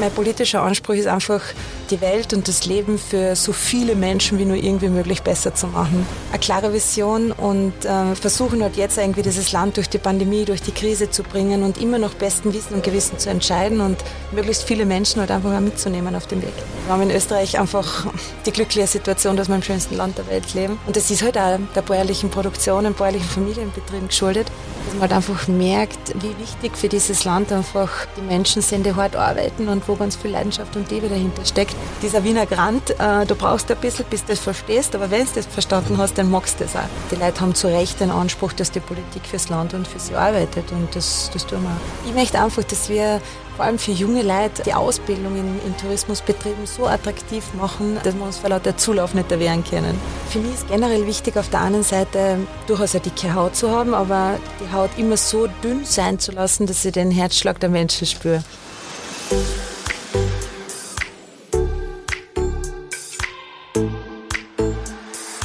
mein politischer Anspruch ist einfach, die Welt und das Leben für so viele Menschen wie nur irgendwie möglich besser zu machen. Eine klare Vision und äh, versuchen halt jetzt irgendwie dieses Land durch die Pandemie, durch die Krise zu bringen und immer noch besten Wissen und Gewissen zu entscheiden und möglichst viele Menschen halt einfach mal mitzunehmen auf dem Weg. Wir haben in Österreich einfach die glückliche Situation, dass wir im schönsten Land der Welt leben. Und das ist halt auch der bäuerlichen Produktion, den bäuerlichen Familienbetrieben geschuldet, dass man halt einfach merkt, wie wichtig für dieses Land einfach die Menschen sind, die hart arbeiten und wo ganz viel Leidenschaft und Liebe dahinter steckt. Dieser Wiener Grant, äh, du brauchst ein bisschen, bis du das verstehst, aber wenn du das verstanden hast, dann magst du das auch. Die Leute haben zu Recht den Anspruch, dass die Politik fürs Land und für sie arbeitet und das, das tun wir auch. Ich möchte einfach, dass wir vor allem für junge Leute die Ausbildung in, in Tourismusbetrieben so attraktiv machen, dass wir uns vor lauter Zulauf nicht erwehren können. Für mich ist generell wichtig, auf der einen Seite durchaus eine dicke Haut zu haben, aber die Haut immer so dünn sein zu lassen, dass ich den Herzschlag der Menschen spüre.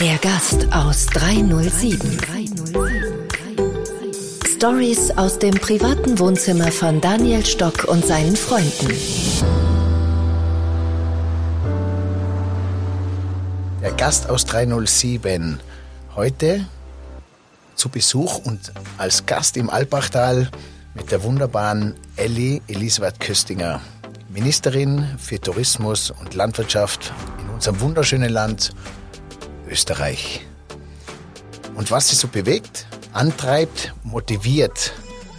Der Gast aus 307. Stories aus dem privaten Wohnzimmer von Daniel Stock und seinen Freunden. Der Gast aus 307. Heute zu Besuch und als Gast im Alpachtal mit der wunderbaren Elli Elisabeth Köstinger, Ministerin für Tourismus und Landwirtschaft in unserem wunderschönen Land Österreich. Und was sie so bewegt, antreibt, motiviert,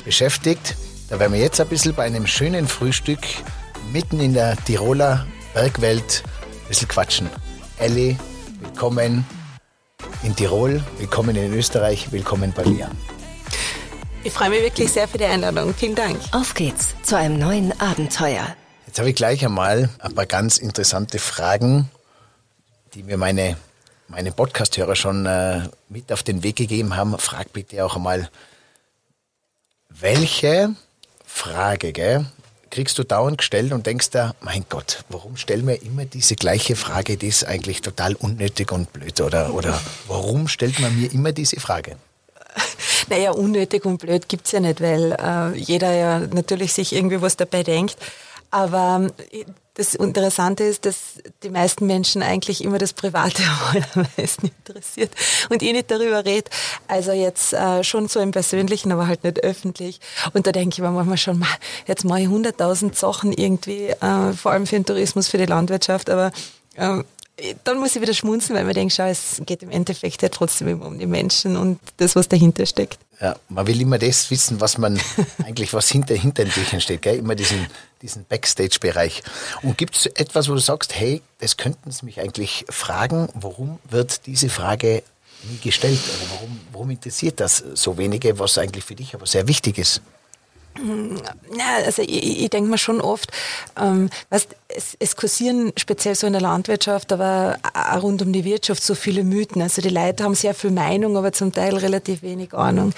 beschäftigt, da werden wir jetzt ein bisschen bei einem schönen Frühstück mitten in der Tiroler Bergwelt ein bisschen quatschen. Elli, willkommen in Tirol, willkommen in Österreich, willkommen bei mir. Ich freue mich wirklich sehr für die Einladung. Vielen Dank. Auf geht's zu einem neuen Abenteuer. Jetzt habe ich gleich einmal ein paar ganz interessante Fragen, die mir meine, meine Podcast-Hörer schon äh, mit auf den Weg gegeben haben. Frag bitte auch einmal, welche Frage gell, kriegst du dauernd gestellt und denkst da, mein Gott, warum stellen wir immer diese gleiche Frage, die ist eigentlich total unnötig und blöd? Oder, oder warum stellt man mir immer diese Frage? Naja, unnötig und blöd gibt's ja nicht, weil äh, jeder ja natürlich sich irgendwie was dabei denkt. Aber äh, das Interessante ist, dass die meisten Menschen eigentlich immer das Private am meisten interessiert und ich nicht darüber rede. Also jetzt äh, schon so im Persönlichen, aber halt nicht öffentlich. Und da denke ich mir manchmal schon, mal, jetzt mache ich hunderttausend Sachen irgendwie, äh, vor allem für den Tourismus, für die Landwirtschaft, aber äh, dann muss ich wieder schmunzeln, weil man denkt, schau, es geht im Endeffekt ja trotzdem immer um die Menschen und das, was dahinter steckt. Ja, man will immer das wissen, was man eigentlich, was hinter, hinter den Büchern steht, gell? immer diesen, diesen Backstage-Bereich. Und gibt es etwas, wo du sagst, hey, das könnten Sie mich eigentlich fragen, warum wird diese Frage nie gestellt oder warum, warum interessiert das so wenige, was eigentlich für dich aber sehr wichtig ist? Ja, also ich, ich denke mir schon oft, ähm, weißt, es, es kursieren speziell so in der Landwirtschaft, aber auch rund um die Wirtschaft so viele Mythen. Also die Leute haben sehr viel Meinung, aber zum Teil relativ wenig Ahnung.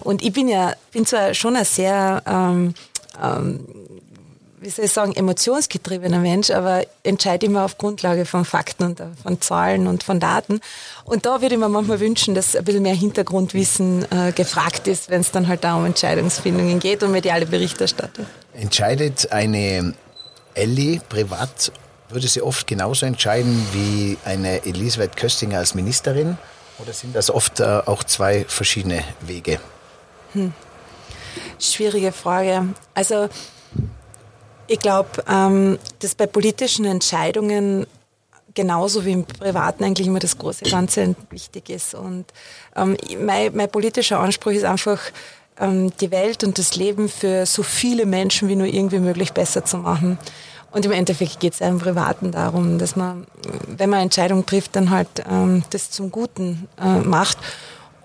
Und ich bin ja, bin zwar schon ein sehr ähm, ähm, wie soll ich sagen, emotionsgetriebener Mensch, aber entscheide immer auf Grundlage von Fakten und von Zahlen und von Daten. Und da würde ich mir manchmal wünschen, dass ein bisschen mehr Hintergrundwissen äh, gefragt ist, wenn es dann halt da um Entscheidungsfindungen geht und mediale Berichterstattung. Entscheidet eine Ellie privat, würde sie oft genauso entscheiden wie eine Elisabeth Köstinger als Ministerin? Oder sind das oft äh, auch zwei verschiedene Wege? Hm. Schwierige Frage. Also ich glaube, ähm, dass bei politischen Entscheidungen genauso wie im Privaten eigentlich immer das große Ganze wichtig ist. Und ähm, mein, mein politischer Anspruch ist einfach, ähm, die Welt und das Leben für so viele Menschen wie nur irgendwie möglich besser zu machen. Und im Endeffekt geht es im Privaten darum, dass man, wenn man Entscheidungen trifft, dann halt ähm, das zum Guten äh, macht.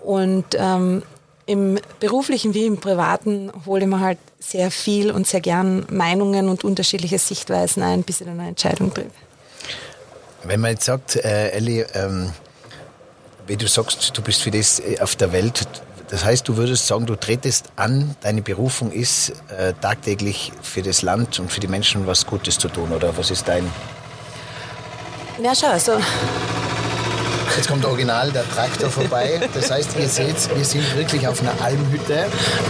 Und ähm, im beruflichen wie im privaten hole ich mir halt sehr viel und sehr gern Meinungen und unterschiedliche Sichtweisen ein, bis ich dann eine Entscheidung treffe. Wenn man jetzt sagt, äh, Elli, ähm, wie du sagst, du bist für das äh, auf der Welt, das heißt, du würdest sagen, du tretest an, deine Berufung ist, äh, tagtäglich für das Land und für die Menschen was Gutes zu tun, oder was ist dein? Ja, schau, also Jetzt kommt original der Traktor vorbei. Das heißt, ihr seht, wir sind wirklich auf einer Almhütte.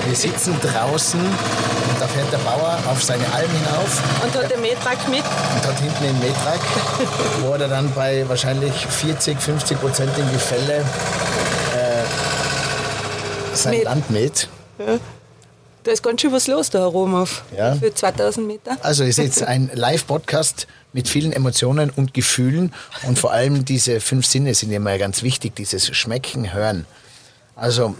Wir sitzen draußen und da fährt der Bauer auf seine Alm hinauf. Und hat den Metrak mit? Und hat hinten den Metrak, wo er dann bei wahrscheinlich 40, 50 Prozent im Gefälle äh, sein Met. Land mäht. Ja. Da ist ganz schön was los da herum auf Ja. für 2000 Meter. Also ist jetzt ein Live-Podcast mit vielen Emotionen und Gefühlen und vor allem diese fünf Sinne sind immer ganz wichtig, dieses Schmecken, Hören. Also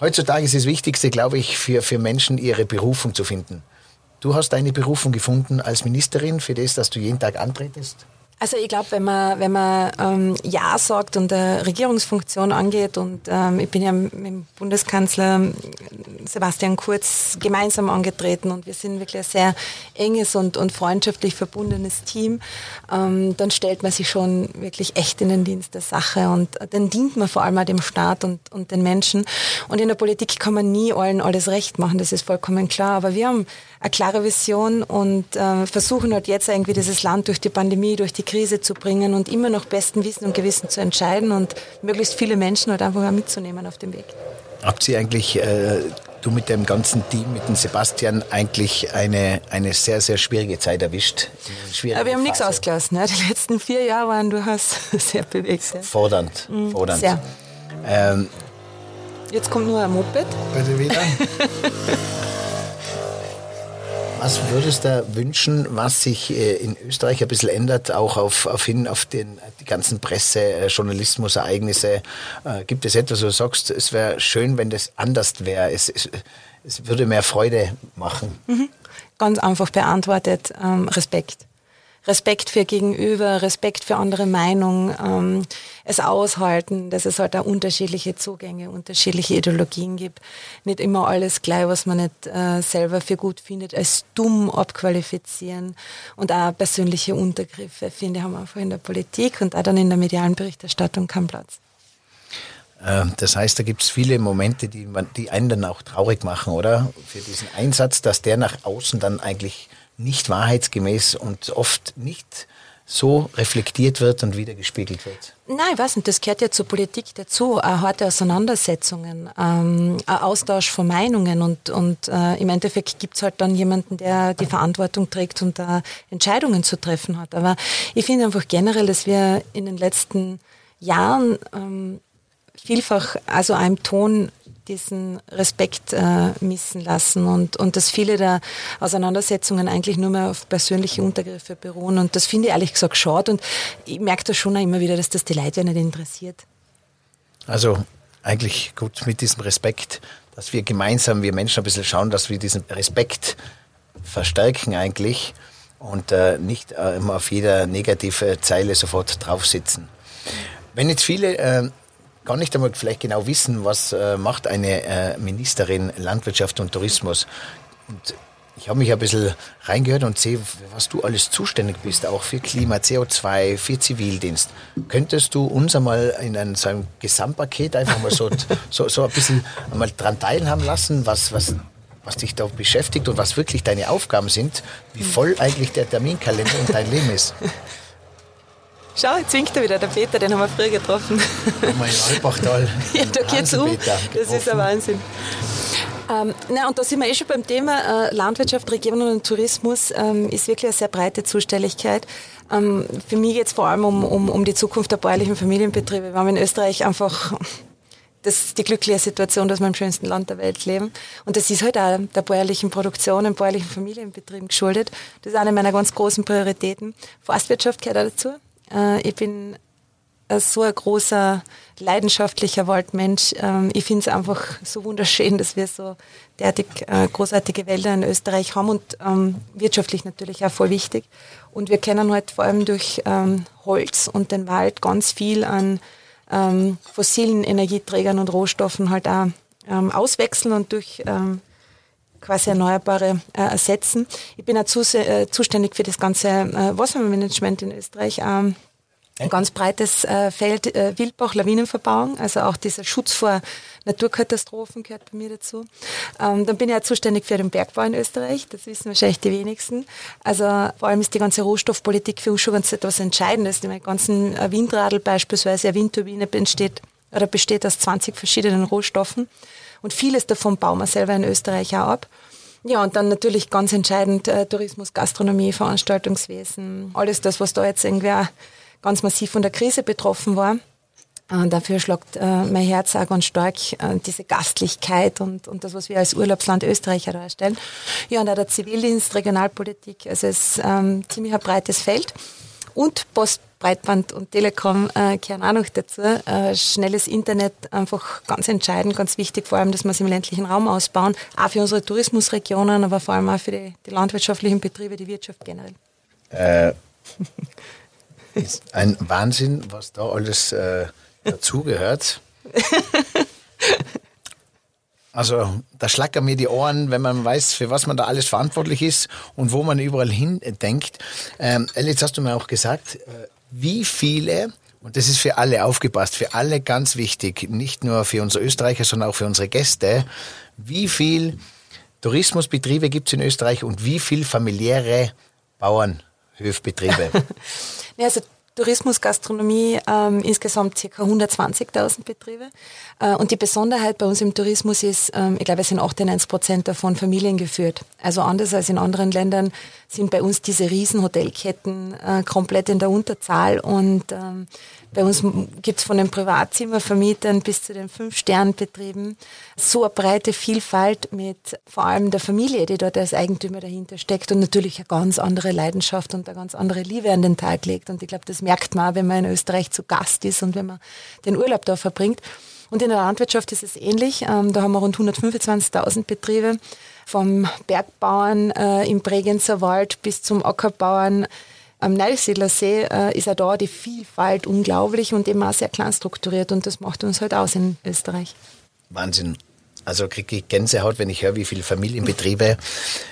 heutzutage ist das Wichtigste, glaube ich, für, für Menschen ihre Berufung zu finden. Du hast deine Berufung gefunden als Ministerin für das, dass du jeden Tag antretest? Also ich glaube, wenn man, wenn man ähm, Ja sagt und eine Regierungsfunktion angeht und ähm, ich bin ja mit dem Bundeskanzler Sebastian Kurz gemeinsam angetreten und wir sind wirklich ein sehr enges und, und freundschaftlich verbundenes Team, ähm, dann stellt man sich schon wirklich echt in den Dienst der Sache und dann dient man vor allem auch dem Staat und, und den Menschen. Und in der Politik kann man nie allen alles recht machen, das ist vollkommen klar. Aber wir haben eine klare Vision und äh, versuchen halt jetzt irgendwie dieses Land durch die Pandemie, durch die Krise zu bringen und immer noch besten Wissen und Gewissen zu entscheiden und möglichst viele Menschen halt einfach auch mitzunehmen auf dem Weg. Habt ihr eigentlich, äh, du mit dem ganzen Team, mit dem Sebastian, eigentlich eine, eine sehr, sehr schwierige Zeit erwischt? Aber wir haben nichts ausgelassen. Ne? Die letzten vier Jahre waren durchaus sehr bewegt. Ja. Fordernd, fordernd. Sehr. Ähm, Jetzt kommt nur ein Moped. Bitte wieder. Was würdest du wünschen, was sich äh, in Österreich ein bisschen ändert, auch auf, auf hin auf den, die ganzen Presse, äh, Journalismus-Ereignisse? Äh, gibt es etwas, wo du sagst, es wäre schön, wenn das anders wäre? Es, es, es würde mehr Freude machen. Ganz einfach beantwortet, ähm, Respekt. Respekt für Gegenüber, Respekt für andere Meinung, ähm, es aushalten, dass es halt auch unterschiedliche Zugänge, unterschiedliche Ideologien gibt. Nicht immer alles gleich, was man nicht äh, selber für gut findet, als dumm abqualifizieren und auch persönliche Untergriffe, finde ich, haben einfach in der Politik und auch dann in der medialen Berichterstattung keinen Platz. Ähm, Das heißt, da gibt es viele Momente, die, man, die einen dann auch traurig machen, oder? Für diesen Einsatz, dass der nach außen dann eigentlich nicht wahrheitsgemäß und oft nicht so reflektiert wird und wieder gespiegelt wird. Nein, ich weiß nicht, das gehört ja zur Politik dazu, auch harte Auseinandersetzungen, ähm, Austausch von Meinungen und, und äh, im Endeffekt gibt's halt dann jemanden, der die Verantwortung trägt und da Entscheidungen zu treffen hat. Aber ich finde einfach generell, dass wir in den letzten Jahren ähm, vielfach also einem Ton diesen Respekt äh, missen lassen und, und dass viele der Auseinandersetzungen eigentlich nur mehr auf persönliche Untergriffe beruhen. Und das finde ich ehrlich gesagt schade und ich merke das schon auch immer wieder, dass das die Leute nicht interessiert. Also eigentlich gut mit diesem Respekt, dass wir gemeinsam, wir Menschen ein bisschen schauen, dass wir diesen Respekt verstärken eigentlich und äh, nicht äh, immer auf jeder negative Zeile sofort drauf sitzen. Wenn jetzt viele äh, gar nicht einmal vielleicht genau wissen, was äh, macht eine äh, Ministerin Landwirtschaft und Tourismus. Und ich habe mich ein bisschen reingehört und sehe, was du alles zuständig bist, auch für Klima, CO2, für Zivildienst. Könntest du uns einmal in einem, so einem Gesamtpaket einfach mal so, so, so ein bisschen einmal dran teilhaben lassen, was, was, was dich da beschäftigt und was wirklich deine Aufgaben sind, wie voll eigentlich der Terminkalender in dein Leben ist? Schau, jetzt winkt er wieder, der Peter, den haben wir früher getroffen. Mein Alpachtal. ja, da geht's um. Das ist ein. Wahnsinn. Ähm, na, und da sind wir eh schon beim Thema äh, Landwirtschaft, Region und Tourismus ähm, ist wirklich eine sehr breite Zuständigkeit. Ähm, für mich geht es vor allem um, um, um die Zukunft der bäuerlichen Familienbetriebe. Wir haben in Österreich einfach das ist die glückliche Situation, dass wir im schönsten Land der Welt leben. Und das ist halt auch der bäuerlichen Produktion und bäuerlichen Familienbetrieben geschuldet. Das ist eine meiner ganz großen Prioritäten. Forstwirtschaft gehört auch dazu. Äh, ich bin so ein großer, leidenschaftlicher Waldmensch. Ähm, ich finde es einfach so wunderschön, dass wir so derartig äh, großartige Wälder in Österreich haben und ähm, wirtschaftlich natürlich auch voll wichtig. Und wir können halt vor allem durch ähm, Holz und den Wald ganz viel an fossilen Energieträgern und Rohstoffen halt auch auswechseln und durch quasi Erneuerbare äh, ersetzen. Ich bin auch zus äh, zuständig für das ganze äh, Wassermanagement in Österreich. Ähm, Ein ganz breites äh, Feld, äh, Wildbach, Lawinenverbauung, also auch dieser Schutz vor Naturkatastrophen gehört bei mir dazu. Ähm, dann bin ich ja zuständig für den Bergbau in Österreich, das wissen wahrscheinlich die wenigsten. Also vor allem ist die ganze Rohstoffpolitik für uns schon ganz etwas Entscheidendes. Die ganzen äh, Windradl beispielsweise, eine Windturbine entsteht oder besteht aus 20 verschiedenen Rohstoffen und vieles davon bauen wir selber in Österreich auch ab. Ja, und dann natürlich ganz entscheidend äh, Tourismus, Gastronomie, Veranstaltungswesen, alles das, was da jetzt irgendwie auch ganz massiv von der Krise betroffen war. Und äh, dafür schlagt äh, mein Herz auch ganz stark äh, diese Gastlichkeit und, und das, was wir als Urlaubsland Österreich darstellen. Ja, und auch der Zivildienst, Regionalpolitik, also es ist ähm, ziemlich ein breites Feld. Und Post, Breitband und Telekom äh, gehören auch noch dazu. Äh, schnelles Internet einfach ganz entscheidend, ganz wichtig, vor allem, dass wir es im ländlichen Raum ausbauen, auch für unsere Tourismusregionen, aber vor allem auch für die, die landwirtschaftlichen Betriebe, die Wirtschaft generell. Äh, ist ein Wahnsinn, was da alles äh, dazugehört. Also da schlackern mir die Ohren, wenn man weiß, für was man da alles verantwortlich ist und wo man überall hin denkt. Ähm, jetzt hast du mir auch gesagt, äh, wie viele, und das ist für alle aufgepasst, für alle ganz wichtig, nicht nur für unsere Österreicher, sondern auch für unsere Gäste, wie viel Tourismusbetriebe gibt es in Österreich und wie viel familiäre Bauernhöfbetriebe? ja, also Tourismus, Gastronomie, ähm, insgesamt ca. 120.000 Betriebe. Äh, und die Besonderheit bei uns im Tourismus ist, ähm, ich glaube, es sind 98 Prozent davon Familien geführt. Also anders als in anderen Ländern sind bei uns diese Riesenhotelketten äh, komplett in der Unterzahl und ähm, bei uns gibt's von den Privatzimmervermietern bis zu den Fünf-Stern-Betrieben so eine breite Vielfalt mit vor allem der Familie, die dort als Eigentümer dahinter steckt und natürlich eine ganz andere Leidenschaft und eine ganz andere Liebe an den Tag legt. Und ich glaube, das merkt man auch, wenn man in Österreich zu Gast ist und wenn man den Urlaub da verbringt. Und in der Landwirtschaft ist es ähnlich. Ähm, da haben wir rund 125.000 Betriebe, vom Bergbauern äh, im Bregenzer Wald bis zum Ackerbauern am Neusiedlersee äh, ist auch da die Vielfalt unglaublich und eben auch sehr klein strukturiert und das macht uns halt aus in Österreich. Wahnsinn. Also kriege ich Gänsehaut, wenn ich höre, wie viele Familienbetriebe.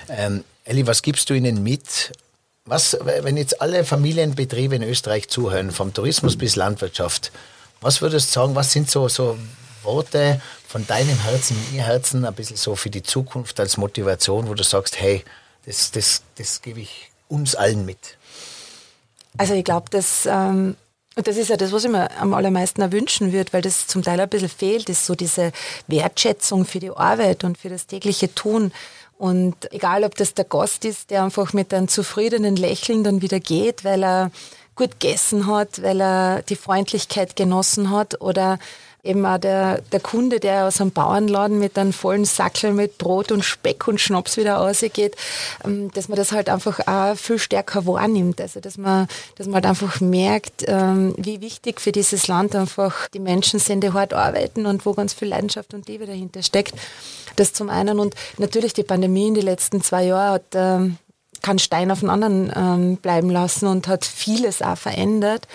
Ähm, Elli, was gibst du ihnen mit? Was, wenn jetzt alle Familienbetriebe in Österreich zuhören, vom Tourismus bis Landwirtschaft, was würdest du sagen, was sind so, so Worte von deinem Herzen, ihr Herzen, ein bisschen so für die Zukunft als Motivation, wo du sagst, hey, das, das, das gebe ich uns allen mit? Also ich glaube, dass ähm, und das ist ja das, was ich mir am allermeisten erwünschen würde, weil das zum Teil ein bisschen fehlt, ist so diese Wertschätzung für die Arbeit und für das tägliche Tun. Und egal, ob das der Gast ist, der einfach mit einem zufriedenen Lächeln dann wieder geht, weil er gut gegessen hat, weil er die Freundlichkeit genossen hat oder eben auch der, der Kunde, der aus einem Bauernladen mit einem vollen Sackel mit Brot und Speck und Schnaps wieder rausgeht, ähm, dass man das halt einfach auch viel stärker wahrnimmt. Also dass man, dass man halt einfach merkt, ähm, wie wichtig für dieses Land einfach die Menschen sind, die hart arbeiten und wo ganz viel Leidenschaft und Liebe dahinter steckt. Das zum einen. Und natürlich die Pandemie in den letzten zwei Jahren hat ähm, keinen Stein auf den anderen bleiben lassen und hat vieles auch verändert.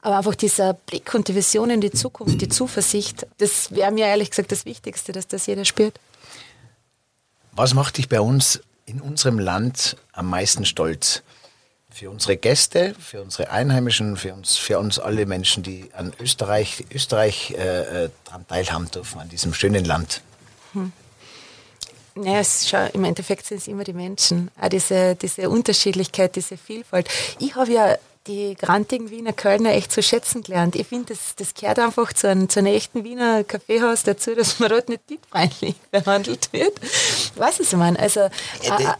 Aber einfach dieser Blick und die Vision in die Zukunft, die Zuversicht, das wäre mir ehrlich gesagt das Wichtigste, dass das jeder spürt. Was macht dich bei uns in unserem Land am meisten stolz? Für unsere Gäste, für unsere Einheimischen, für uns, für uns alle Menschen, die an Österreich, Österreich äh, äh daran teilhaben dürfen, an diesem schönen Land. Hm. Ja, es ist schon, im Endeffekt sind es immer die Menschen. Auch diese, diese Unterschiedlichkeit, diese Vielfalt. Ich habe ja die grantigen Wiener Kölner echt zu schätzen gelernt. Ich finde, das, das gehört einfach zu einem, zu einem echten Wiener Kaffeehaus dazu, dass man dort nicht dietfreundlich behandelt wird. Weißt du, was ich meine? Also, äh,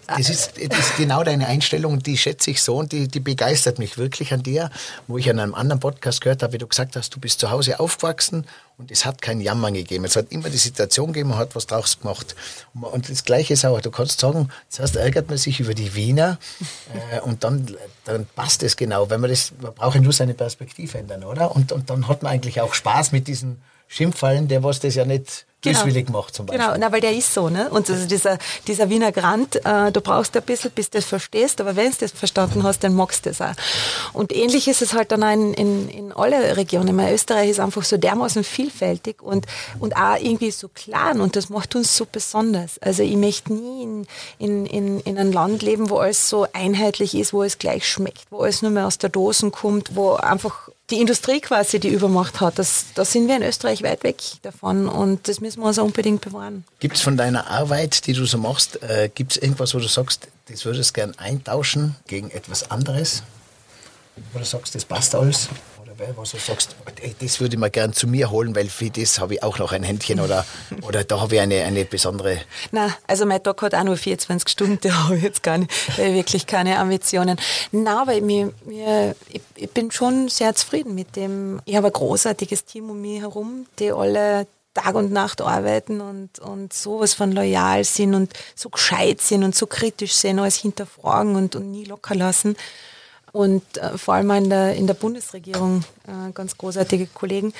das, ist, das ist genau deine Einstellung, die schätze ich so und die, die begeistert mich wirklich an dir, wo ich an einem anderen Podcast gehört habe, wie du gesagt hast, du bist zu Hause aufgewachsen und es hat kein Jammern gegeben. Es hat immer die Situation gegeben, man hat was draus gemacht. Und das Gleiche ist auch, du kannst sagen, zuerst ärgert man sich über die Wiener äh, und dann, dann passt es genau. Wenn man das, man braucht ja nur seine Perspektive ändern, oder? Und, und dann hat man eigentlich auch Spaß mit diesen Schimpfallen, der was das ja nicht genau. böswillig macht zum Beispiel. Genau, na, weil der ist so, ne? Und also dieser, dieser Wiener Grant, äh, du brauchst ein bisschen, bis du das verstehst, aber wenn du das verstanden hast, dann magst du das auch. Und ähnlich ist es halt dann auch in, in, in alle Regionen. Meine, Österreich ist einfach so dermaßen vielfältig und, und auch irgendwie so klar und das macht uns so besonders. Also ich möchte nie in, in, in, in einem Land leben, wo alles so einheitlich ist, wo es gleich schmeckt, wo alles nur mehr aus der Dose kommt, wo einfach die Industrie quasi die Übermacht hat. Das, da sind wir in Österreich weit weg davon und das müssen wir uns unbedingt bewahren. Gibt es von deiner Arbeit, die du so machst, äh, gibt es irgendwas, wo du sagst, das würdest du gern eintauschen gegen etwas anderes? Wo du sagst, das passt alles? Oder was du sagst, das würde ich mir gern zu mir holen, weil für das habe ich auch noch ein Händchen oder, oder da habe ich eine, eine besondere. Na, also mein Tag hat auch nur 24 Stunden, da habe ich jetzt gar nicht, wirklich keine Ambitionen. Na, weil mir, mir, ich, ich bin schon sehr zufrieden mit dem. Ich habe ein großartiges Team um mich herum, die alle Tag und Nacht arbeiten und, und sowas von loyal sind und so gescheit sind und so kritisch sind, alles hinterfragen und, und nie locker lassen und äh, vor allem in der, in der Bundesregierung äh, ganz großartige Kollegen.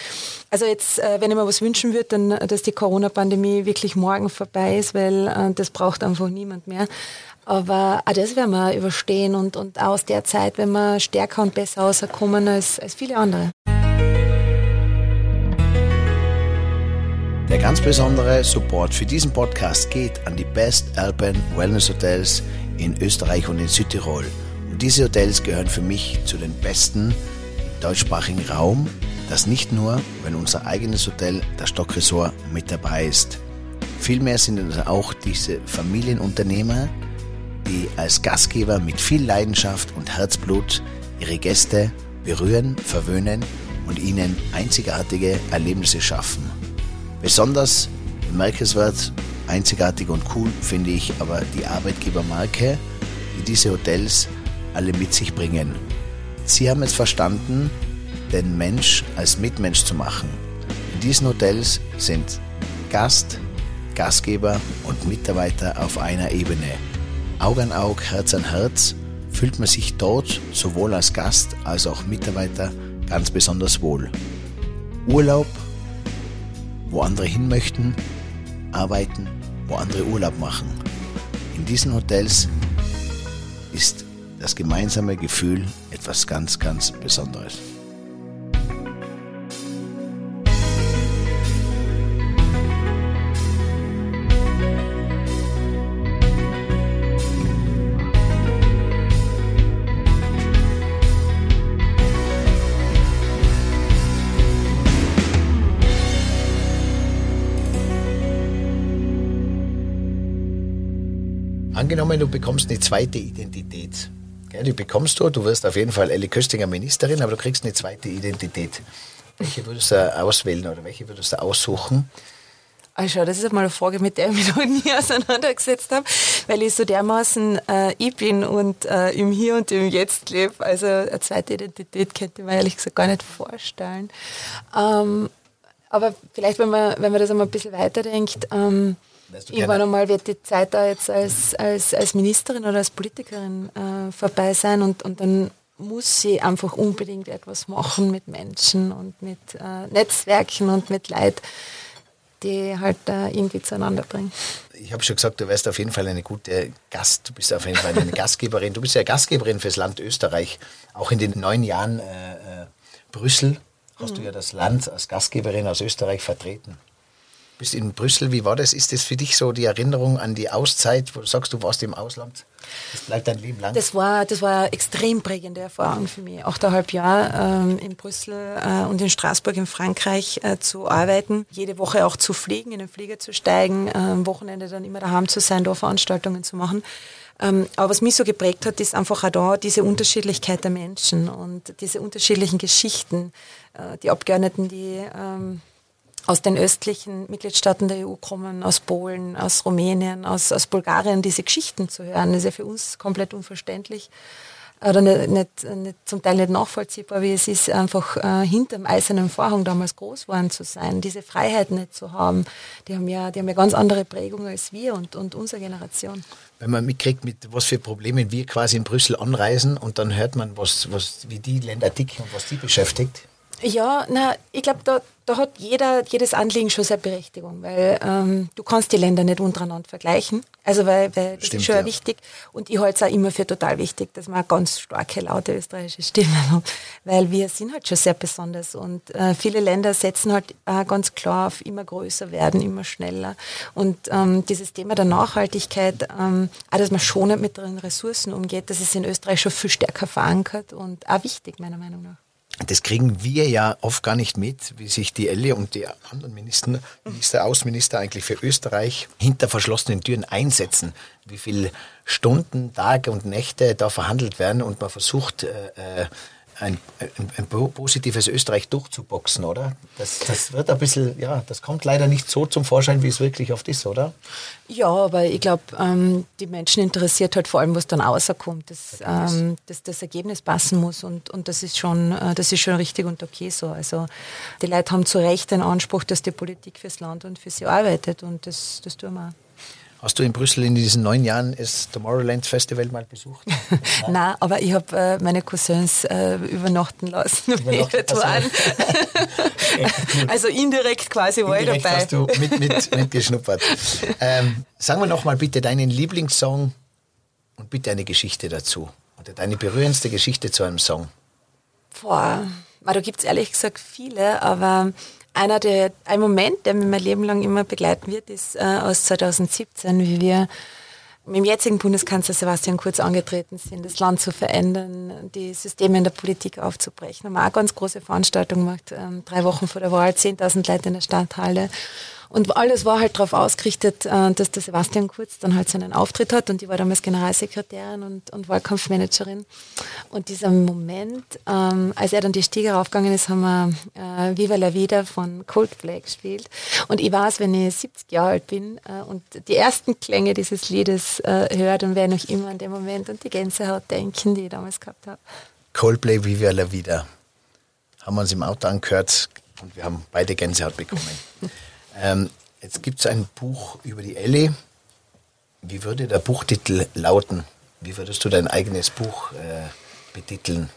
Also jetzt, äh, wenn ich mir was wünschen würde, dann, dass die Corona-Pandemie wirklich morgen vorbei ist, weil äh, das braucht einfach niemand mehr. Aber auch das werden wir überstehen und, und aus der Zeit, wenn wir stärker und besser rauskommen als, als viele andere. Der ganz besondere Support für diesen Podcast geht an die Best Alpine Wellness Hotels in Österreich und in Südtirol. Und diese Hotels gehören für mich zu den besten im deutschsprachigen Raum. Das nicht nur, wenn unser eigenes Hotel, das Stockresort, mit dabei ist. Vielmehr sind es auch diese Familienunternehmer, die als Gastgeber mit viel Leidenschaft und Herzblut ihre Gäste berühren, verwöhnen und ihnen einzigartige Erlebnisse schaffen. Besonders bemerkenswert, einzigartig und cool finde ich aber die Arbeitgebermarke, die diese Hotels alle mit sich bringen. Sie haben es verstanden, den Mensch als Mitmensch zu machen. In diesen Hotels sind Gast, Gastgeber und Mitarbeiter auf einer Ebene. Aug an Aug, Herz an Herz fühlt man sich dort sowohl als Gast als auch Mitarbeiter ganz besonders wohl. Urlaub, wo andere hin möchten, arbeiten, wo andere Urlaub machen. In diesen Hotels ist das gemeinsame Gefühl etwas ganz, ganz Besonderes. Angenommen, du bekommst eine zweite Identität. Ja, die bekommst du. Du wirst auf jeden Fall Elli Köstinger Ministerin, aber du kriegst eine zweite Identität. Welche würdest du auswählen oder welche würdest du aussuchen? Also das ist mal eine Frage, mit der ich mich noch nie auseinandergesetzt habe, weil ich so dermaßen äh, ich bin und äh, im Hier und im Jetzt lebe. Also eine zweite Identität könnte mir ehrlich gesagt gar nicht vorstellen. Ähm, aber vielleicht, wenn man, wenn man das einmal ein bisschen weiterdenkt, ähm, Irgendwann einmal wird die Zeit da jetzt als, als, als Ministerin oder als Politikerin äh, vorbei sein und, und dann muss sie einfach unbedingt etwas machen mit Menschen und mit äh, Netzwerken und mit Leid, die halt äh, irgendwie zueinander bringen. Ich habe schon gesagt, du wärst auf jeden Fall eine gute Gast, du bist auf jeden Fall eine Gastgeberin. Du bist ja Gastgeberin fürs Land Österreich. Auch in den neun Jahren äh, äh Brüssel hast mhm. du ja das Land als Gastgeberin aus Österreich vertreten bist in Brüssel. Wie war das? Ist das für dich so die Erinnerung an die Auszeit, wo du sagst, du warst im Ausland? Das bleibt dein Leben lang. Das war, das war eine extrem prägende Erfahrung für mich. Achteinhalb Jahre ähm, in Brüssel äh, und in Straßburg in Frankreich äh, zu arbeiten. Jede Woche auch zu fliegen, in den Flieger zu steigen, äh, am Wochenende dann immer daheim zu sein, da Veranstaltungen zu machen. Ähm, aber was mich so geprägt hat, ist einfach auch da diese Unterschiedlichkeit der Menschen und diese unterschiedlichen Geschichten. Äh, die Abgeordneten, die ähm, aus den östlichen Mitgliedstaaten der EU kommen, aus Polen, aus Rumänien, aus, aus Bulgarien, diese Geschichten zu hören, ist ja für uns komplett unverständlich oder nicht, nicht, nicht, zum Teil nicht nachvollziehbar, wie es ist, einfach äh, hinterm eisernen Vorhang damals groß geworden zu sein, diese Freiheit nicht zu haben. Die haben ja, die haben ja ganz andere Prägungen als wir und, und unsere Generation. Wenn man mitkriegt, mit was für Problemen wir quasi in Brüssel anreisen und dann hört man, was, was, wie die Länder ticken und was die beschäftigt. Ja, na, ich glaube, da, da hat jeder, jedes Anliegen schon seine Berechtigung, weil ähm, du kannst die Länder nicht untereinander vergleichen. Also weil, weil das Stimmt, ist schon ja. wichtig. Und ich halte es auch immer für total wichtig, dass man eine ganz starke, laute österreichische Stimme haben. Weil wir sind halt schon sehr besonders. Und äh, viele Länder setzen halt äh, ganz klar auf immer größer werden, immer schneller. Und ähm, dieses Thema der Nachhaltigkeit, ähm, auch dass man schonend mit den Ressourcen umgeht, das ist in Österreich schon viel stärker verankert und auch wichtig, meiner Meinung nach. Das kriegen wir ja oft gar nicht mit, wie sich die Elle und die anderen Minister, Minister, Außenminister eigentlich für Österreich hinter verschlossenen Türen einsetzen. Wie viele Stunden, Tage und Nächte da verhandelt werden und man versucht, äh, äh ein, ein, ein, positives Österreich durchzuboxen, oder? Das, das wird ein bisschen, ja, das kommt leider nicht so zum Vorschein, wie es wirklich oft ist, oder? Ja, aber ich glaube, ähm, die Menschen interessiert halt vor allem, was dann rauskommt, dass, ähm, dass das Ergebnis passen muss und, und das ist schon, äh, das ist schon richtig und okay so. Also die Leute haben zu Recht den Anspruch, dass die Politik fürs Land und für sie arbeitet und das, das tun wir auch. Hast du in Brüssel in diesen neun Jahren das Tomorrowland Festival mal besucht? Nein, aber ich habe äh, meine Cousins äh, übernachten lassen. Übernachten, also, also indirekt quasi war ich dabei. hast du mit, mit, mitgeschnuppert. Ähm, sagen wir noch mal bitte deinen Lieblingssong und bitte eine Geschichte dazu. Oder deine berührendste Geschichte zu einem Song. Boah, da gibt es ehrlich gesagt viele, aber einer der, ein Moment, der mich mein Leben lang immer begleiten wird, ist äh, aus 2017, wie wir mit dem jetzigen Bundeskanzler Sebastian Kurz angetreten sind, das Land zu verändern, die Systeme in der Politik aufzubrechen. Haben wir auch eine ganz große Veranstaltung gemacht, ähm, drei Wochen vor der Wahl, 10.000 Leute in der Stadthalle. Und alles war halt darauf ausgerichtet, äh, dass der Sebastian Kurz dann halt seinen Auftritt hat und ich war damals Generalsekretärin und, und Wahlkampfmanagerin. Und dieser Moment, ähm, als er dann die Stiege raufgegangen ist, haben wir äh, Viva la Vida von Coldplay gespielt. Und ich weiß, wenn ich 70 Jahre alt bin äh, und die ersten Klänge dieses Liedes äh, höre, dann werde ich immer an den Moment und die Gänsehaut denken, die ich damals gehabt habe. Coldplay Viva la Vida. Haben wir uns im Auto angehört und wir haben beide Gänsehaut bekommen. Ähm, jetzt gibt es ein Buch über die Ellie. Wie würde der Buchtitel lauten? Wie würdest du dein eigenes Buch äh, betiteln?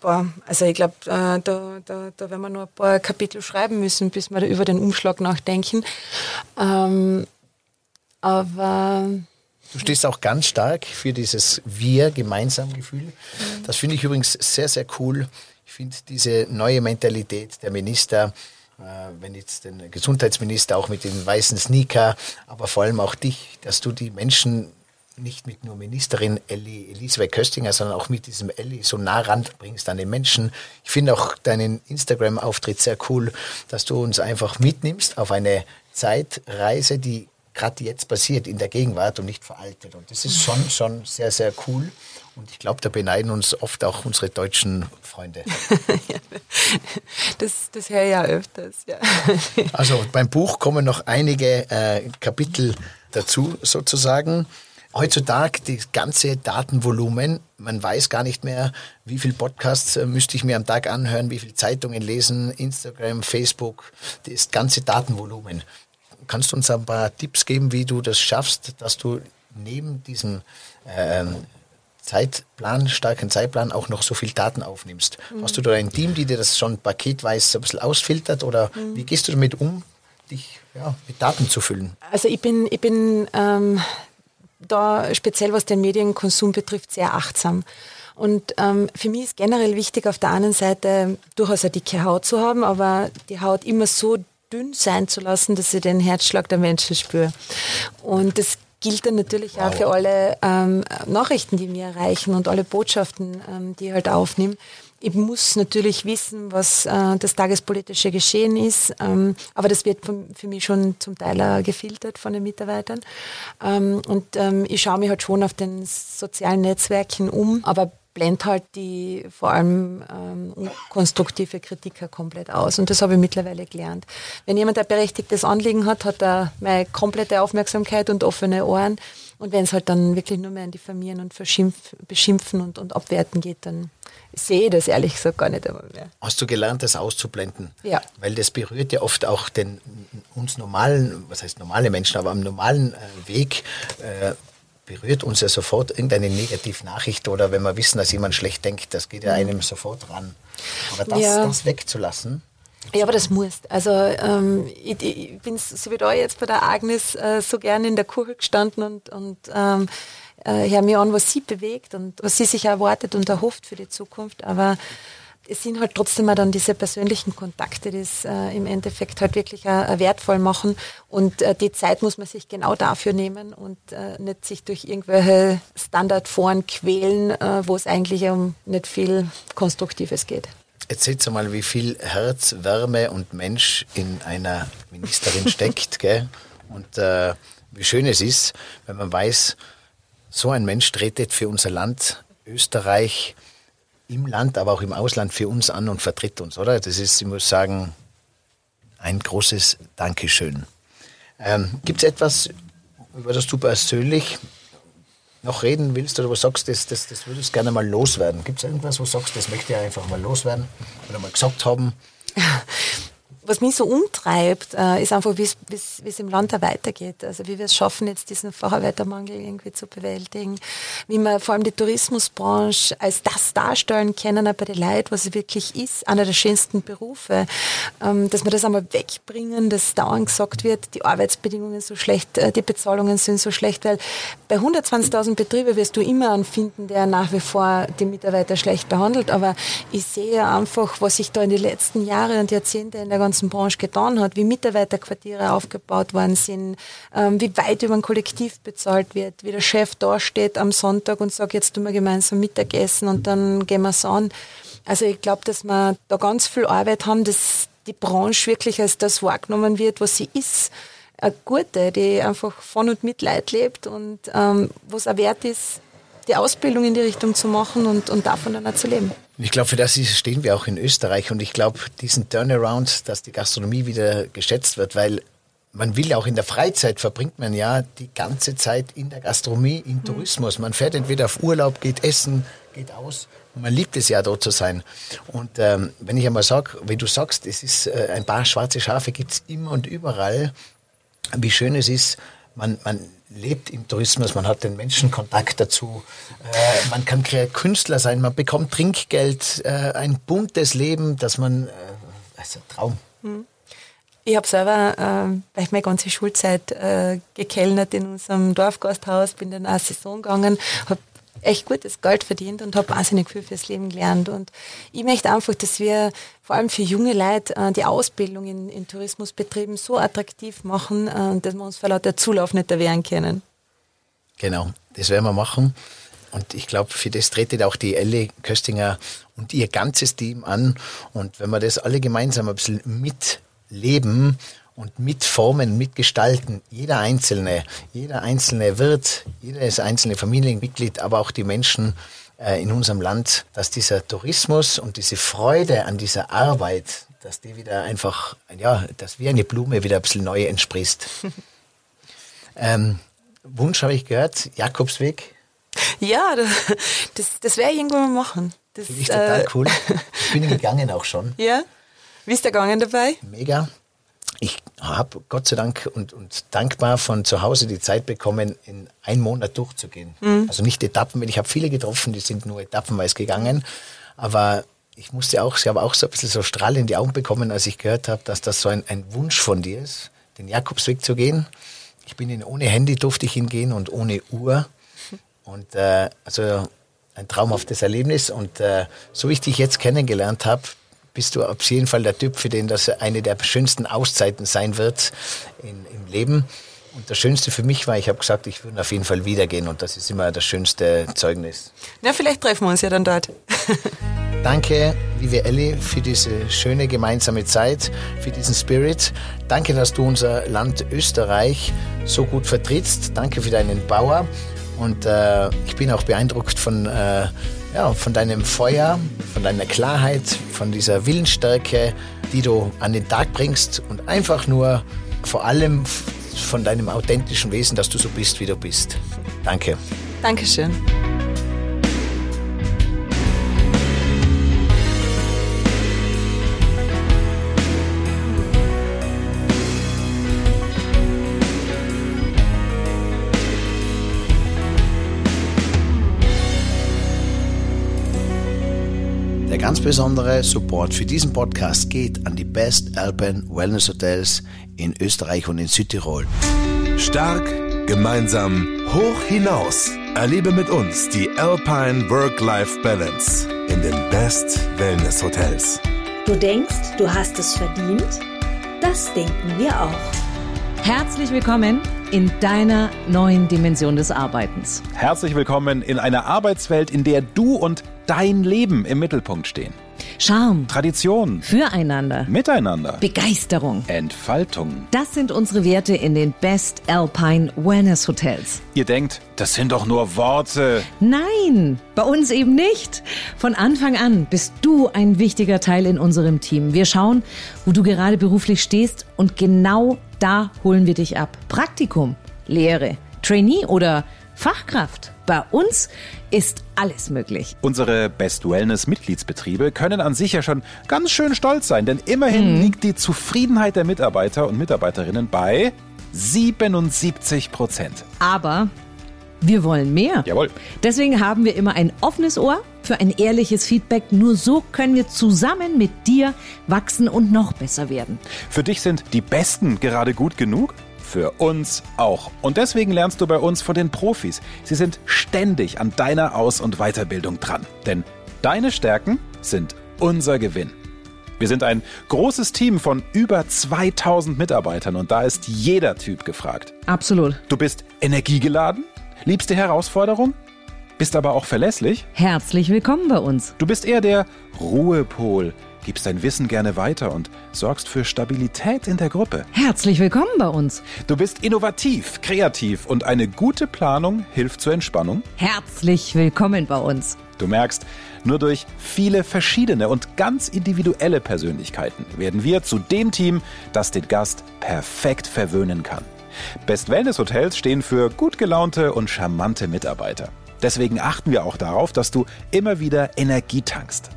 Boah, also ich glaube, äh, da, da, da werden wir noch ein paar Kapitel schreiben müssen, bis wir da über den Umschlag nachdenken. Ähm, aber Du stehst auch ganz stark für dieses Wir-Gemeinsam-Gefühl. Das finde ich übrigens sehr, sehr cool. Ich finde diese neue Mentalität der Minister, wenn jetzt den Gesundheitsminister auch mit den weißen Sneaker, aber vor allem auch dich, dass du die Menschen nicht mit nur Ministerin Elli, Elisabeth Köstinger, sondern auch mit diesem Elli so nah ranbringst an den Menschen. Ich finde auch deinen Instagram-Auftritt sehr cool, dass du uns einfach mitnimmst auf eine Zeitreise, die gerade jetzt passiert, in der Gegenwart und nicht veraltet. Und das ist schon, schon sehr, sehr cool. Und ich glaube, da beneiden uns oft auch unsere deutschen Freunde. das, das höre ich ja öfters, ja. Also beim Buch kommen noch einige äh, Kapitel dazu sozusagen. Heutzutage das ganze Datenvolumen, man weiß gar nicht mehr, wie viel Podcasts äh, müsste ich mir am Tag anhören, wie viele Zeitungen lesen, Instagram, Facebook, das ganze Datenvolumen. Kannst du uns ein paar Tipps geben, wie du das schaffst, dass du neben diesem ähm, Zeitplan, starken Zeitplan auch noch so viel Daten aufnimmst. Mhm. Hast du da ein Team, die dir das schon paketweise ein bisschen ausfiltert oder mhm. wie gehst du damit um, dich ja, mit Daten zu füllen? Also ich bin, ich bin ähm, da speziell was den Medienkonsum betrifft sehr achtsam. Und ähm, für mich ist generell wichtig, auf der einen Seite durchaus eine dicke Haut zu haben, aber die Haut immer so dünn sein zu lassen, dass ich den Herzschlag der Menschen spüre. Und das gilt dann natürlich auch für alle ähm, Nachrichten, die mir erreichen und alle Botschaften, ähm, die ich halt aufnehme. Ich muss natürlich wissen, was äh, das tagespolitische Geschehen ist, ähm, aber das wird von, für mich schon zum Teil äh, gefiltert von den Mitarbeitern. Ähm, und ähm, ich schaue mich halt schon auf den sozialen Netzwerken um, aber blend halt die vor allem ähm, konstruktive Kritiker komplett aus. Und das habe ich mittlerweile gelernt. Wenn jemand ein berechtigtes Anliegen hat, hat er meine komplette Aufmerksamkeit und offene Ohren. Und wenn es halt dann wirklich nur mehr an diffamieren und beschimpfen und, und abwerten geht, dann sehe ich das ehrlich gesagt gar nicht einmal mehr. Hast du gelernt, das auszublenden? Ja. Weil das berührt ja oft auch den uns normalen, was heißt normale Menschen, aber am normalen äh, Weg äh, berührt uns ja sofort irgendeine Negativnachricht oder wenn wir wissen, dass jemand schlecht denkt, das geht ja mhm. einem sofort ran. Aber das, ja. das wegzulassen. Ja, aber das muss. Also ähm, ich, ich, bin so wie da jetzt bei der Agnes äh, so gerne in der Kuche gestanden und, und ähm, äh, höre mir an, was sie bewegt und was sie sich erwartet und erhofft für die Zukunft. Aber es sind halt trotzdem auch dann diese persönlichen Kontakte, die es äh, im Endeffekt halt wirklich äh, wertvoll machen. Und äh, die Zeit muss man sich genau dafür nehmen und äh, nicht sich durch irgendwelche Standardforen quälen, äh, wo es eigentlich um nicht viel Konstruktives geht. Ihr mal, wie viel Herz, Wärme und Mensch in einer Ministerin steckt. Gell? Und äh, wie schön es ist, wenn man weiß, so ein Mensch tretet für unser Land Österreich im Land, aber auch im Ausland für uns an und vertritt uns, oder? Das ist, ich muss sagen, ein großes Dankeschön. Ähm, Gibt es etwas, über das du persönlich noch reden willst oder wo sagst, das, das, das würdest gerne mal loswerden? Gibt es irgendwas, wo du sagst, das möchte ich einfach mal loswerden oder mal gesagt haben? was mich so umtreibt, äh, ist einfach, wie es im Land da weitergeht. Also wie wir es schaffen, jetzt diesen Facharbeitermangel irgendwie zu bewältigen. Wie wir vor allem die Tourismusbranche als das darstellen können, bei den Leuten, was es wirklich ist, einer der schönsten Berufe. Ähm, dass wir das einmal wegbringen, dass dauernd gesagt wird, die Arbeitsbedingungen so schlecht, äh, die Bezahlungen sind so schlecht, weil bei 120.000 Betrieben wirst du immer einen finden, der nach wie vor die Mitarbeiter schlecht behandelt. Aber ich sehe einfach, was sich da in den letzten Jahren und Jahrzehnten in der ganzen ganzen Branche getan hat, wie Mitarbeiterquartiere aufgebaut worden sind, ähm, wie weit über ein Kollektiv bezahlt wird, wie der Chef da steht am Sonntag und sagt, jetzt tun wir gemeinsam Mittagessen und dann gehen wir es an. Also ich glaube, dass wir da ganz viel Arbeit haben, dass die Branche wirklich als das wahrgenommen wird, was sie ist. Eine gute, die einfach von und mit Leid lebt und ähm, was auch wert ist, die Ausbildung in die Richtung zu machen und, und davon dann auch zu leben. Ich glaube, für das stehen wir auch in Österreich und ich glaube, diesen Turnaround, dass die Gastronomie wieder geschätzt wird, weil man will auch in der Freizeit verbringt man ja die ganze Zeit in der Gastronomie, im mhm. Tourismus. Man fährt entweder auf Urlaub, geht essen, geht aus. Man liebt es ja, dort zu sein. Und ähm, wenn ich einmal sage, wie du sagst, es ist äh, ein paar schwarze Schafe gibt es immer und überall. Wie schön es ist, man, man lebt im Tourismus, man hat den Menschen Kontakt dazu, äh, man kann Künstler sein, man bekommt Trinkgeld, äh, ein buntes Leben, das man, äh, also Traum. Hm. Ich habe selber äh, meine ganze Schulzeit äh, gekellnert in unserem Dorfgasthaus, bin dann auch Saison gegangen, habe echt gutes Geld verdient und habe wahnsinnig viel fürs Leben gelernt. Und ich möchte einfach, dass wir vor allem für junge Leute äh, die Ausbildung in, in Tourismusbetrieben so attraktiv machen, äh, dass wir uns vor lauter Zulauf nicht erwehren können. Genau, das werden wir machen. Und ich glaube, für das tretet auch die Elle Köstinger und ihr ganzes Team an. Und wenn wir das alle gemeinsam ein bisschen mitleben und mitformen, mitgestalten. Jeder Einzelne, jeder einzelne Wirt, jedes einzelne Familienmitglied, aber auch die Menschen äh, in unserem Land, dass dieser Tourismus und diese Freude an dieser Arbeit, dass die wieder einfach, ja, dass wie eine Blume wieder ein bisschen neu entsprießt. ähm, Wunsch habe ich gehört, Jakobsweg. Ja, das, das werde ich irgendwann mal machen. Das Finde ich total äh, cool. Ich bin gegangen auch schon. Ja? Wie ist der gegangen dabei? Mega ich habe Gott sei Dank und, und dankbar von zu Hause die Zeit bekommen, in einen Monat durchzugehen. Mhm. Also nicht Etappen, weil ich habe viele getroffen, die sind nur etappenweise gegangen. Aber ich musste auch, sie haben auch so ein bisschen so Strahl in die Augen bekommen, als ich gehört habe, dass das so ein, ein Wunsch von dir ist, den Jakobsweg zu gehen. Ich bin in, ohne Handy durfte ich hingehen und ohne Uhr. Und äh, also ein traumhaftes Erlebnis. Und äh, so wie ich dich jetzt kennengelernt habe, bist du auf jeden Fall der Typ, für den das eine der schönsten Auszeiten sein wird in, im Leben. Und das Schönste für mich war, ich habe gesagt, ich würde auf jeden Fall wiedergehen und das ist immer das schönste Zeugnis. Na, vielleicht treffen wir uns ja dann dort. Danke, liebe Elli, für diese schöne gemeinsame Zeit, für diesen Spirit. Danke, dass du unser Land Österreich so gut vertrittst. Danke für deinen Bauer. Und äh, ich bin auch beeindruckt von äh, ja, von deinem Feuer, von deiner Klarheit, von dieser Willensstärke, die du an den Tag bringst und einfach nur vor allem von deinem authentischen Wesen, dass du so bist, wie du bist. Danke. Dankeschön. Ganz besondere Support für diesen Podcast geht an die Best Alpine Wellness Hotels in Österreich und in Südtirol. Stark, gemeinsam, hoch hinaus. Erlebe mit uns die Alpine Work-Life-Balance in den Best Wellness Hotels. Du denkst, du hast es verdient? Das denken wir auch. Herzlich willkommen in deiner neuen Dimension des Arbeitens. Herzlich willkommen in einer Arbeitswelt, in der du und dein Leben im Mittelpunkt stehen. Charme, Tradition, Füreinander, Miteinander, Begeisterung. Entfaltung. Das sind unsere Werte in den Best Alpine Wellness Hotels. Ihr denkt, das sind doch nur Worte. Nein, bei uns eben nicht. Von Anfang an bist du ein wichtiger Teil in unserem Team. Wir schauen, wo du gerade beruflich stehst und genau da holen wir dich ab. Praktikum, Lehre, Trainee oder Fachkraft. Bei uns ist alles möglich. Unsere Best Wellness Mitgliedsbetriebe können an sich ja schon ganz schön stolz sein, denn immerhin liegt die Zufriedenheit der Mitarbeiter und Mitarbeiterinnen bei 77 Prozent. Aber wir wollen mehr. Jawohl. Deswegen haben wir immer ein offenes Ohr für ein ehrliches Feedback. Nur so können wir zusammen mit dir wachsen und noch besser werden. Für dich sind die Besten gerade gut genug? Für uns auch. Und deswegen lernst du bei uns von den Profis. Sie sind ständig an deiner Aus- und Weiterbildung dran. Denn deine Stärken sind unser Gewinn. Wir sind ein großes Team von über 2000 Mitarbeitern und da ist jeder Typ gefragt. Absolut. Du bist energiegeladen, liebst die Herausforderung, bist aber auch verlässlich. Herzlich willkommen bei uns. Du bist eher der Ruhepol, gibst dein Wissen gerne weiter und sorgst für Stabilität in der Gruppe. Herzlich willkommen bei uns. Du bist innovativ, kreativ und eine gute Planung hilft zur Entspannung. Herzlich willkommen bei uns. Du merkst, nur durch viele verschiedene und ganz individuelle Persönlichkeiten werden wir zu dem Team, das den Gast perfekt verwöhnen kann. Best Wellness Hotels stehen für gut gelaunte und charmante Mitarbeiter. Deswegen achten wir auch darauf, dass du immer wieder Energie tankst.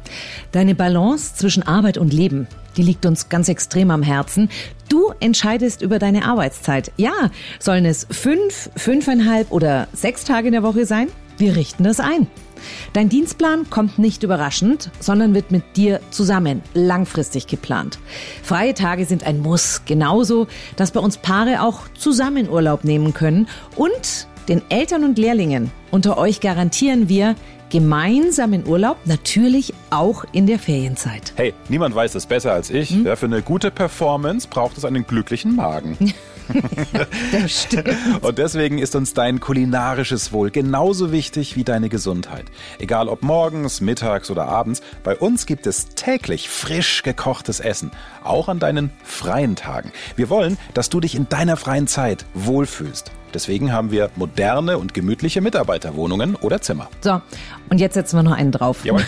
Deine Balance zwischen Arbeit und Leben, die liegt uns ganz extrem am Herzen. Du entscheidest über deine Arbeitszeit. Ja, sollen es fünf, fünfeinhalb oder sechs Tage in der Woche sein? Wir richten das ein. Dein Dienstplan kommt nicht überraschend, sondern wird mit dir zusammen langfristig geplant. Freie Tage sind ein Muss, genauso, dass bei uns Paare auch zusammen Urlaub nehmen können und den Eltern und Lehrlingen unter euch garantieren wir gemeinsamen Urlaub, natürlich auch in der Ferienzeit. Hey, niemand weiß es besser als ich. Ja, für eine gute Performance braucht es einen glücklichen Magen. Das stimmt. Und deswegen ist uns dein kulinarisches Wohl genauso wichtig wie deine Gesundheit. Egal ob morgens, mittags oder abends, bei uns gibt es täglich frisch gekochtes Essen, auch an deinen freien Tagen. Wir wollen, dass du dich in deiner freien Zeit wohlfühlst. Deswegen haben wir moderne und gemütliche Mitarbeiterwohnungen oder Zimmer. So, und jetzt setzen wir noch einen drauf. Jawohl.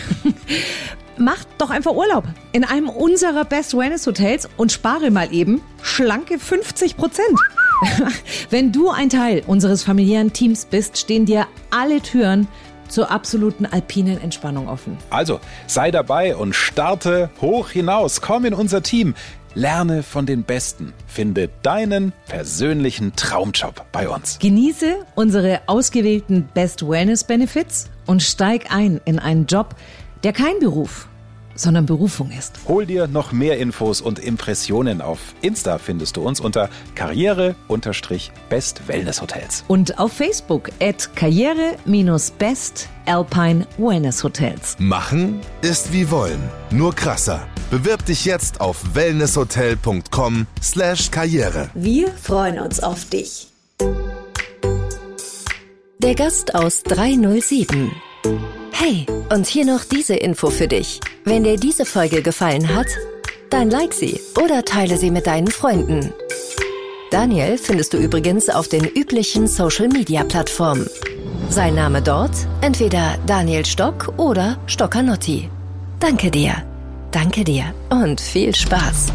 Macht doch einfach Urlaub in einem unserer Best Wellness Hotels und spare mal eben schlanke 50 Prozent. Wenn du ein Teil unseres familiären Teams bist, stehen dir alle Türen zur absoluten alpinen Entspannung offen. Also, sei dabei und starte hoch hinaus. Komm in unser Team. Lerne von den Besten. Finde deinen persönlichen Traumjob bei uns. Genieße unsere ausgewählten Best Wellness Benefits und steig ein in einen Job, der kein Beruf, sondern Berufung ist. Hol dir noch mehr Infos und Impressionen auf Insta findest du uns unter karriere-best Wellness Hotels. Und auf Facebook at karriere-best Alpine Wellness Hotels. Machen Ist wie wollen, nur krasser. Bewirb dich jetzt auf wellnesshotel.com slash karriere. Wir freuen uns auf dich. Der Gast aus 307. Hey, und hier noch diese Info für dich. Wenn dir diese Folge gefallen hat, dann like sie oder teile sie mit deinen Freunden. Daniel findest du übrigens auf den üblichen Social-Media-Plattformen. Sein Name dort entweder Daniel Stock oder Stockanotti. Danke dir, danke dir und viel Spaß.